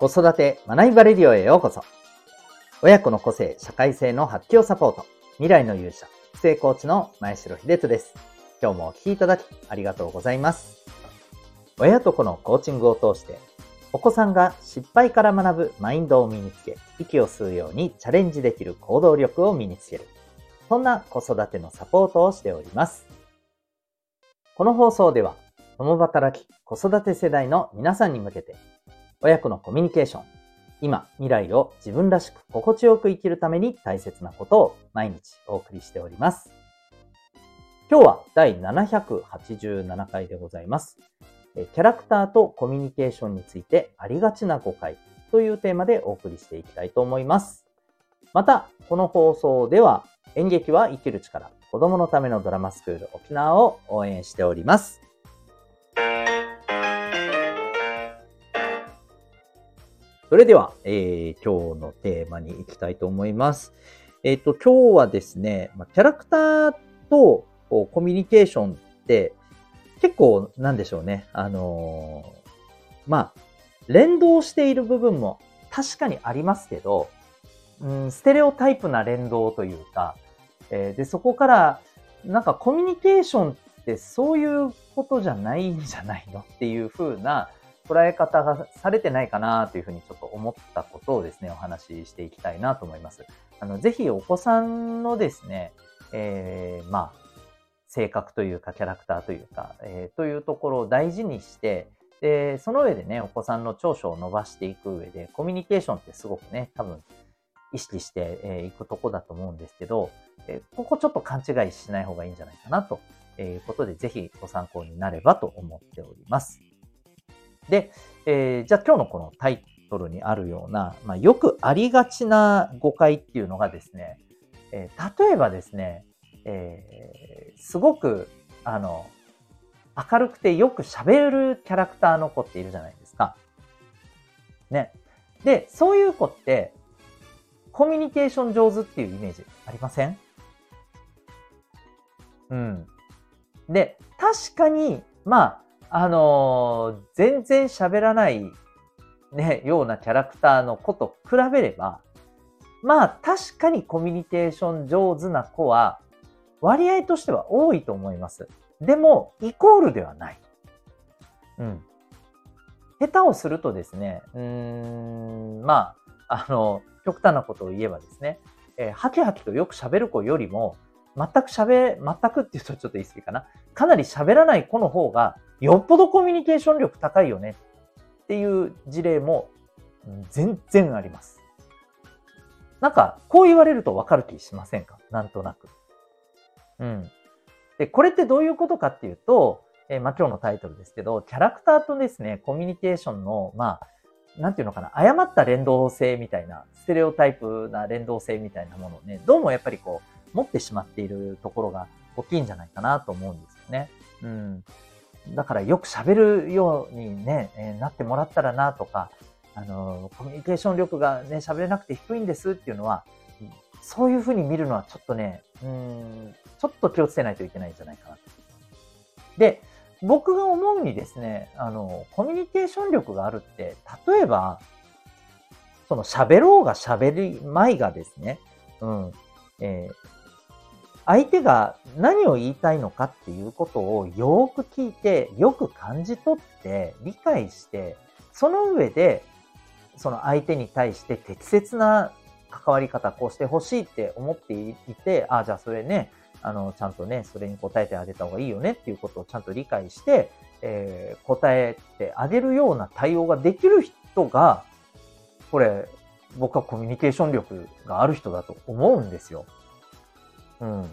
子育て学びバレディオへようこそ。親子の個性、社会性の発揮をサポート。未来の勇者、育成コーチの前城秀人です。今日もお聴きいただきありがとうございます。親と子のコーチングを通して、お子さんが失敗から学ぶマインドを身につけ、息を吸うようにチャレンジできる行動力を身につける。そんな子育てのサポートをしております。この放送では、共働き子育て世代の皆さんに向けて、親子のコミュニケーション、今、未来を自分らしく心地よく生きるために大切なことを毎日お送りしております。今日は第787回でございます。キャラクターとコミュニケーションについてありがちな誤解というテーマでお送りしていきたいと思います。また、この放送では演劇は生きる力、子供のためのドラマスクール沖縄を応援しております。それでは、えー、今日のテーマに行きたいと思います。えっ、ー、と、今日はですね、キャラクターとコミュニケーションって結構なんでしょうね。あのー、まあ、連動している部分も確かにありますけど、うん、ステレオタイプな連動というか、えー、で、そこから、なんかコミュニケーションってそういうことじゃないんじゃないのっていう風な、捉え方がされてないかなというふうにちょっと思ったことをですね、お話ししていきたいなと思います。あの、ぜひお子さんのですね、えー、まあ、性格というかキャラクターというか、えー、というところを大事にして、で、その上でね、お子さんの長所を伸ばしていく上で、コミュニケーションってすごくね、多分意識してい、くとこだと思うんですけど、え、ここちょっと勘違いしない方がいいんじゃないかなということで、ぜひご参考になればと思っております。で、えー、じゃあ今日のこのタイトルにあるような、まあ、よくありがちな誤解っていうのがですね、えー、例えばですね、えー、すごく、あの、明るくてよく喋るキャラクターの子っているじゃないですか。ね。で、そういう子って、コミュニケーション上手っていうイメージありません？うん。で、確かに、まあ、あのー、全然喋らないね、ようなキャラクターの子と比べれば、まあ確かにコミュニケーション上手な子は割合としては多いと思います。でも、イコールではない。うん。下手をするとですね、うん、まあ、あの、極端なことを言えばですね、えー、ハキハキとよく喋る子よりも、全く喋、全くって言うとちょっと言い過ぎかな。かなり喋らない子の方がよっぽどコミュニケーション力高いよねっていう事例も全然あります。なんか、こう言われるとわかる気しませんか？なんとなく。うん。で、これってどういうことかっていうと、えー、まあ、今日のタイトルですけど、キャラクターとですね、コミュニケーションの、まあ、なんていうのかな、誤った連動性みたいな、ステレオタイプな連動性みたいなものをね、どうもやっぱりこう、持ってしまっているところが大きいんじゃないかなと思うんですよね。うん。だからよく喋るようにね、え、なってもらったらなとか、あの、コミュニケーション力がね、喋れなくて低いんですっていうのは、そういうふうに見るのはちょっとね、うん、ちょっと気をつけないといけないんじゃないかな。で、僕が思うにですね、あの、コミュニケーション力があるって、例えば、その喋ろうが喋りまいがですね、うん、えー、相手が何を言いたいのかっていうことをよく聞いて、よく感じ取って、理解して、その上で、その相手に対して適切な関わり方、こうしてほしいって思っていて、ああ、じゃあそれね、あの、ちゃんとね、それに答えてあげた方がいいよねっていうことをちゃんと理解して、えー、答えてあげるような対応ができる人が、これ、僕はコミュニケーション力がある人だと思うんですよ。うん。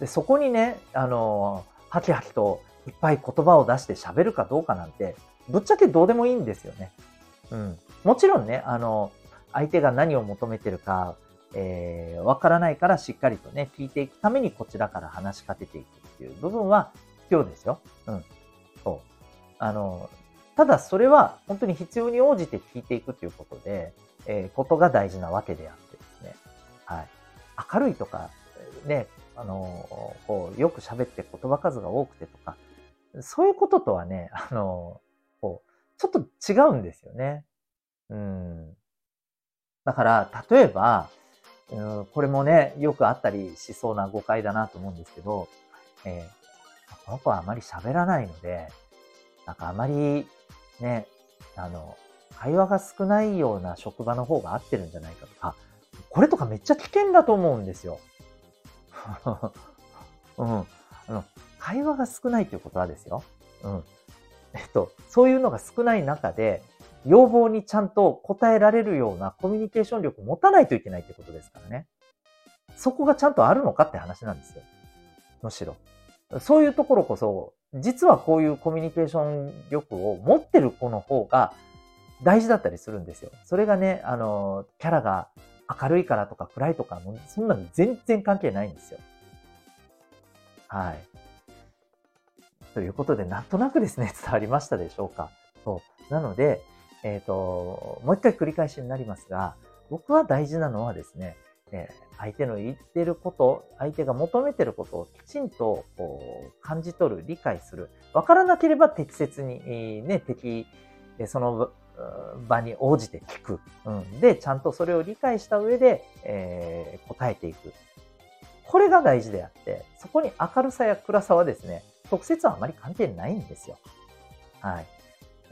で、そこにね、あの、ハキハキといっぱい言葉を出して喋るかどうかなんて、ぶっちゃけどうでもいいんですよね。うん。もちろんね、あの、相手が何を求めてるか、えー、わからないからしっかりとね、聞いていくためにこちらから話しかけていくっていう部分は必要ですよ。うん。そう。あの、ただそれは本当に必要に応じて聞いていくということで、えー、ことが大事なわけであってですね。はい。明るいとか、ね、あの、こう、よく喋って言葉数が多くてとか、そういうこととはね、あの、こう、ちょっと違うんですよね。うん。だから、例えば、うん、これもね、よくあったりしそうな誤解だなと思うんですけど、えー、この子はあまり喋らないので、なんかあまりね、あの、会話が少ないような職場の方が合ってるんじゃないかとか、これとかめっちゃ危険だと思うんですよ。うん。あの、会話が少ないということはですよ。うん。えっと、そういうのが少ない中で、要望にちゃんと答えられるようなコミュニケーション力を持たないといけないってことですからね。そこがちゃんとあるのかって話なんですよ。むしろ。そういうところこそ、実はこういうコミュニケーション力を持ってる子の方が大事だったりするんですよ。それがね、あの、キャラが明るいからとか暗いとか、もそんなの全然関係ないんですよ。はい。ということで、なんとなくですね、伝わりましたでしょうか。そう。なので、えっ、ー、と、もう一回繰り返しになりますが、僕は大事なのはですね、えー、相手の言ってること、相手が求めてることをきちんとこう感じ取る、理解する。わからなければ適切に、ね、適、その場に応じて聞く。うん、で、ちゃんとそれを理解した上で、えー、答えていく。これが大事であって、そこに明るさや暗さはですね、直接はあまり関係ないんですよ。はい。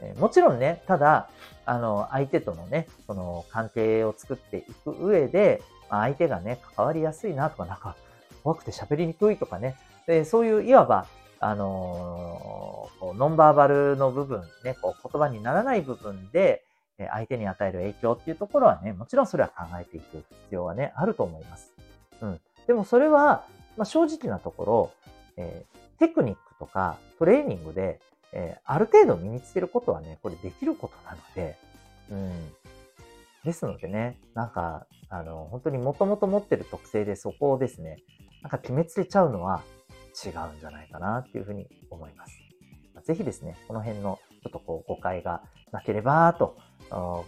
えもちろんね、ただ、あの、相手とのね、その関係を作っていく上で、まあ、相手がね、関わりやすいなとか、なんか、怖くて喋りにくいとかね、でそういう、いわば、あのー、ノンバーバルの部分、ね、こう言葉にならない部分で、相手に与える影響っていうところはね、もちろんそれは考えていく必要はね、あると思います。うん。でもそれは、まあ、正直なところ、えー、テクニックとかトレーニングで、えー、ある程度身につけることはね、これできることなので、うん。ですのでね、なんか、あの、本当にもともと持ってる特性でそこをですね、なんか決めつけちゃうのは違うんじゃないかなっていうふうに思います。ぜひですね、この辺のちょっとこう誤解がなければと、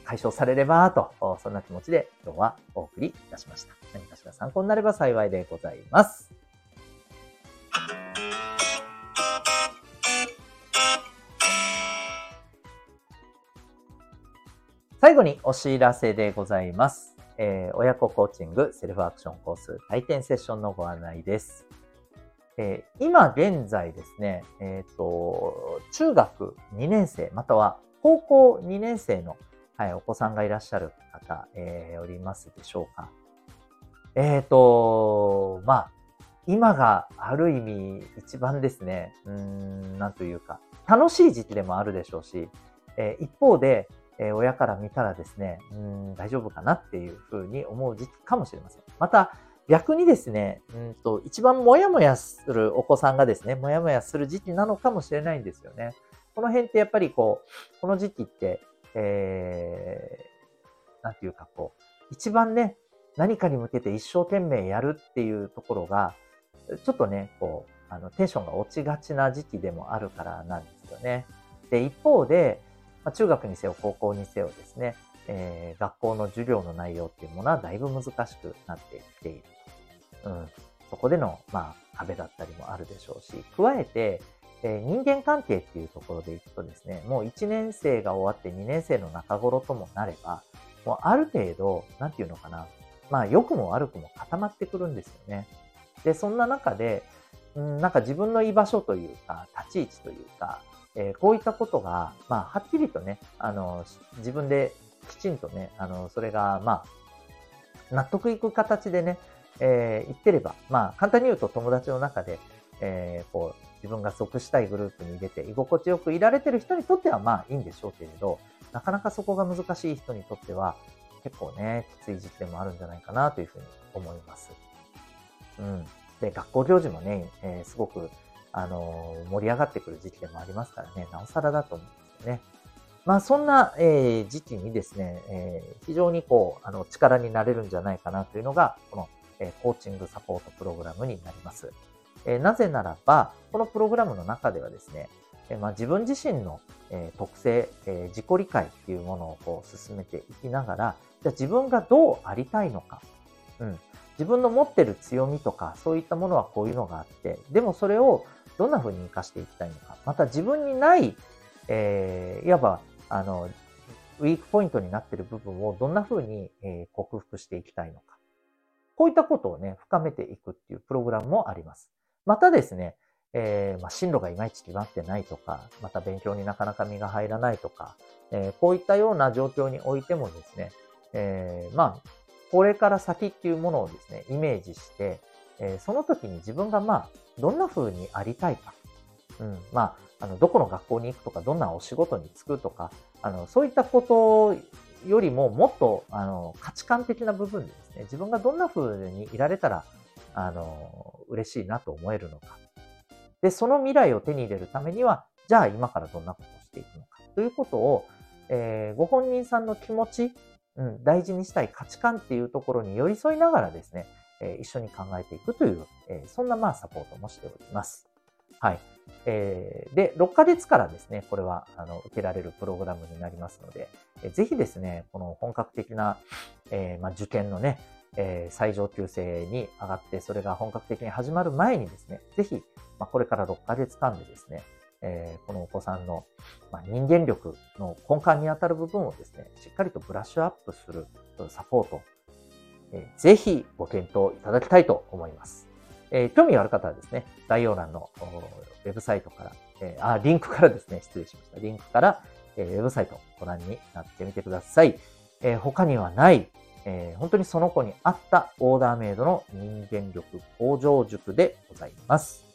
解消されればと、そんな気持ちで今日はお送りいたしました。何かしら参考になれば幸いでございます。最後にお知らせでございます。えー、親子コーチングセルフアクションコース体験セッションのご案内です。えー、今現在ですね、えっ、ー、と、中学2年生、または高校2年生の、はい、お子さんがいらっしゃる方、えー、おりますでしょうか。えっ、と、まあ、今がある意味一番ですね、うん、なんというか、楽しい時期でもあるでしょうし、え一方で、え親から見たらですね、うん、大丈夫かなっていうふうに思う時期かもしれません。また、逆にですね、うんと、一番もやもやするお子さんがですね、もやもやする時期なのかもしれないんですよね。この辺ってやっぱりこう、この時期って、えー、なんていうかこう、一番ね、何かに向けて一生懸命やるっていうところが、ちょっとね、こう、あの、テンションが落ちがちな時期でもあるからなんですよね。で、一方で、まあ、中学にせよ、高校にせよですね、えー、学校の授業の内容っていうものはだいぶ難しくなってきている。うん。そこでの、まあ、壁だったりもあるでしょうし、加えて、え、人間関係っていうところでいくとですね、もう1年生が終わって2年生の中頃ともなれば、もうある程度、なんていうのかな、まあ、良くも悪くも固まってくるんですよね。で、そんな中で、うん、なんか自分の居場所というか、立ち位置というか、えー、こういったことが、まあ、はっきりとね、あの、自分できちんとね、あの、それが、まあ、納得いく形でね、えー、言ってれば、まあ、簡単に言うと友達の中で、えー、こう、自分が属したいグループに入れて、居心地よくいられてる人にとっては、まあ、いいんでしょうけれど、なかなかそこが難しい人にとっては、結構ね、きつい時期でもあるんじゃないかなというふうに思います。うん。で、学校行事もね、えー、すごくあの、盛り上がってくる時期でもありますからね、なおさらだと思うんですよね。まあそんな、えー、時期にですね、えー、非常にこう、あの、力になれるんじゃないかなというのが、この、えー、コーチングサポートプログラムになります。えー、なぜならば、このプログラムの中ではですね、えー、まあ、自分自身の、えー、特性、えー、自己理解っていうものをこう進めていきながら、じゃあ自分がどうありたいのか、うん、自分の持ってる強みとか、そういったものはこういうのがあって、でもそれをどんな風に活かしていきたいのか。また自分にない、えー、いわば、あの、ウィークポイントになっている部分をどんな風に、え克服していきたいのか。こういったことをね、深めていくっていうプログラムもあります。またですね、えー、まあ、進路がいまいち決まってないとか、また勉強になかなか身が入らないとか、えー、こういったような状況においてもですね、えー、まあ、これから先っていうものをですね、イメージして、えその時に自分がまあ、どんな風にありたいか。うん、まあ、あの、どこの学校に行くとか、どんなお仕事に就くとか、あの、そういったことよりも、もっと、あの、価値観的な部分でですね、自分がどんな風にいられたら、あの、嬉しいなと思えるのか。で、その未来を手に入れるためには、じゃあ今からどんなことをしていくのか。ということを、えー、ご本人さんの気持ち、うん、大事にしたい価値観っていうところに寄り添いながらですね、えー、一緒に考えていくという、えー、そんなまあサポートもしております。はい。えー、で、6ヶ月からですね、これはあの受けられるプログラムになりますので、えー、ぜひですね、この本格的な、えーまあ、受験のね、えー、最上級生に上がって、それが本格的に始まる前にですね、ぜひ、まあ、これから6ヶ月間でですね、えー、このお子さんの、まあ、人間力の根幹にあたる部分をですね、しっかりとブラッシュアップするサポート、えー、ぜひご検討いただきたいと思います。えー、興味がある方はですね、概要欄のウェブサイトから、えー、あ、リンクからですね、失礼しました。リンクから、えー、ウェブサイトご覧になってみてください。えー、他にはない、えー、本当にその子に合ったオーダーメイドの人間力向上塾でございます。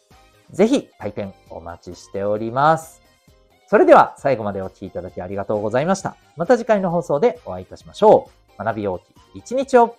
ぜひ体験お待ちしております。それでは最後までお聴きいただきありがとうございました。また次回の放送でお会いいたしましょう。学びようき一日を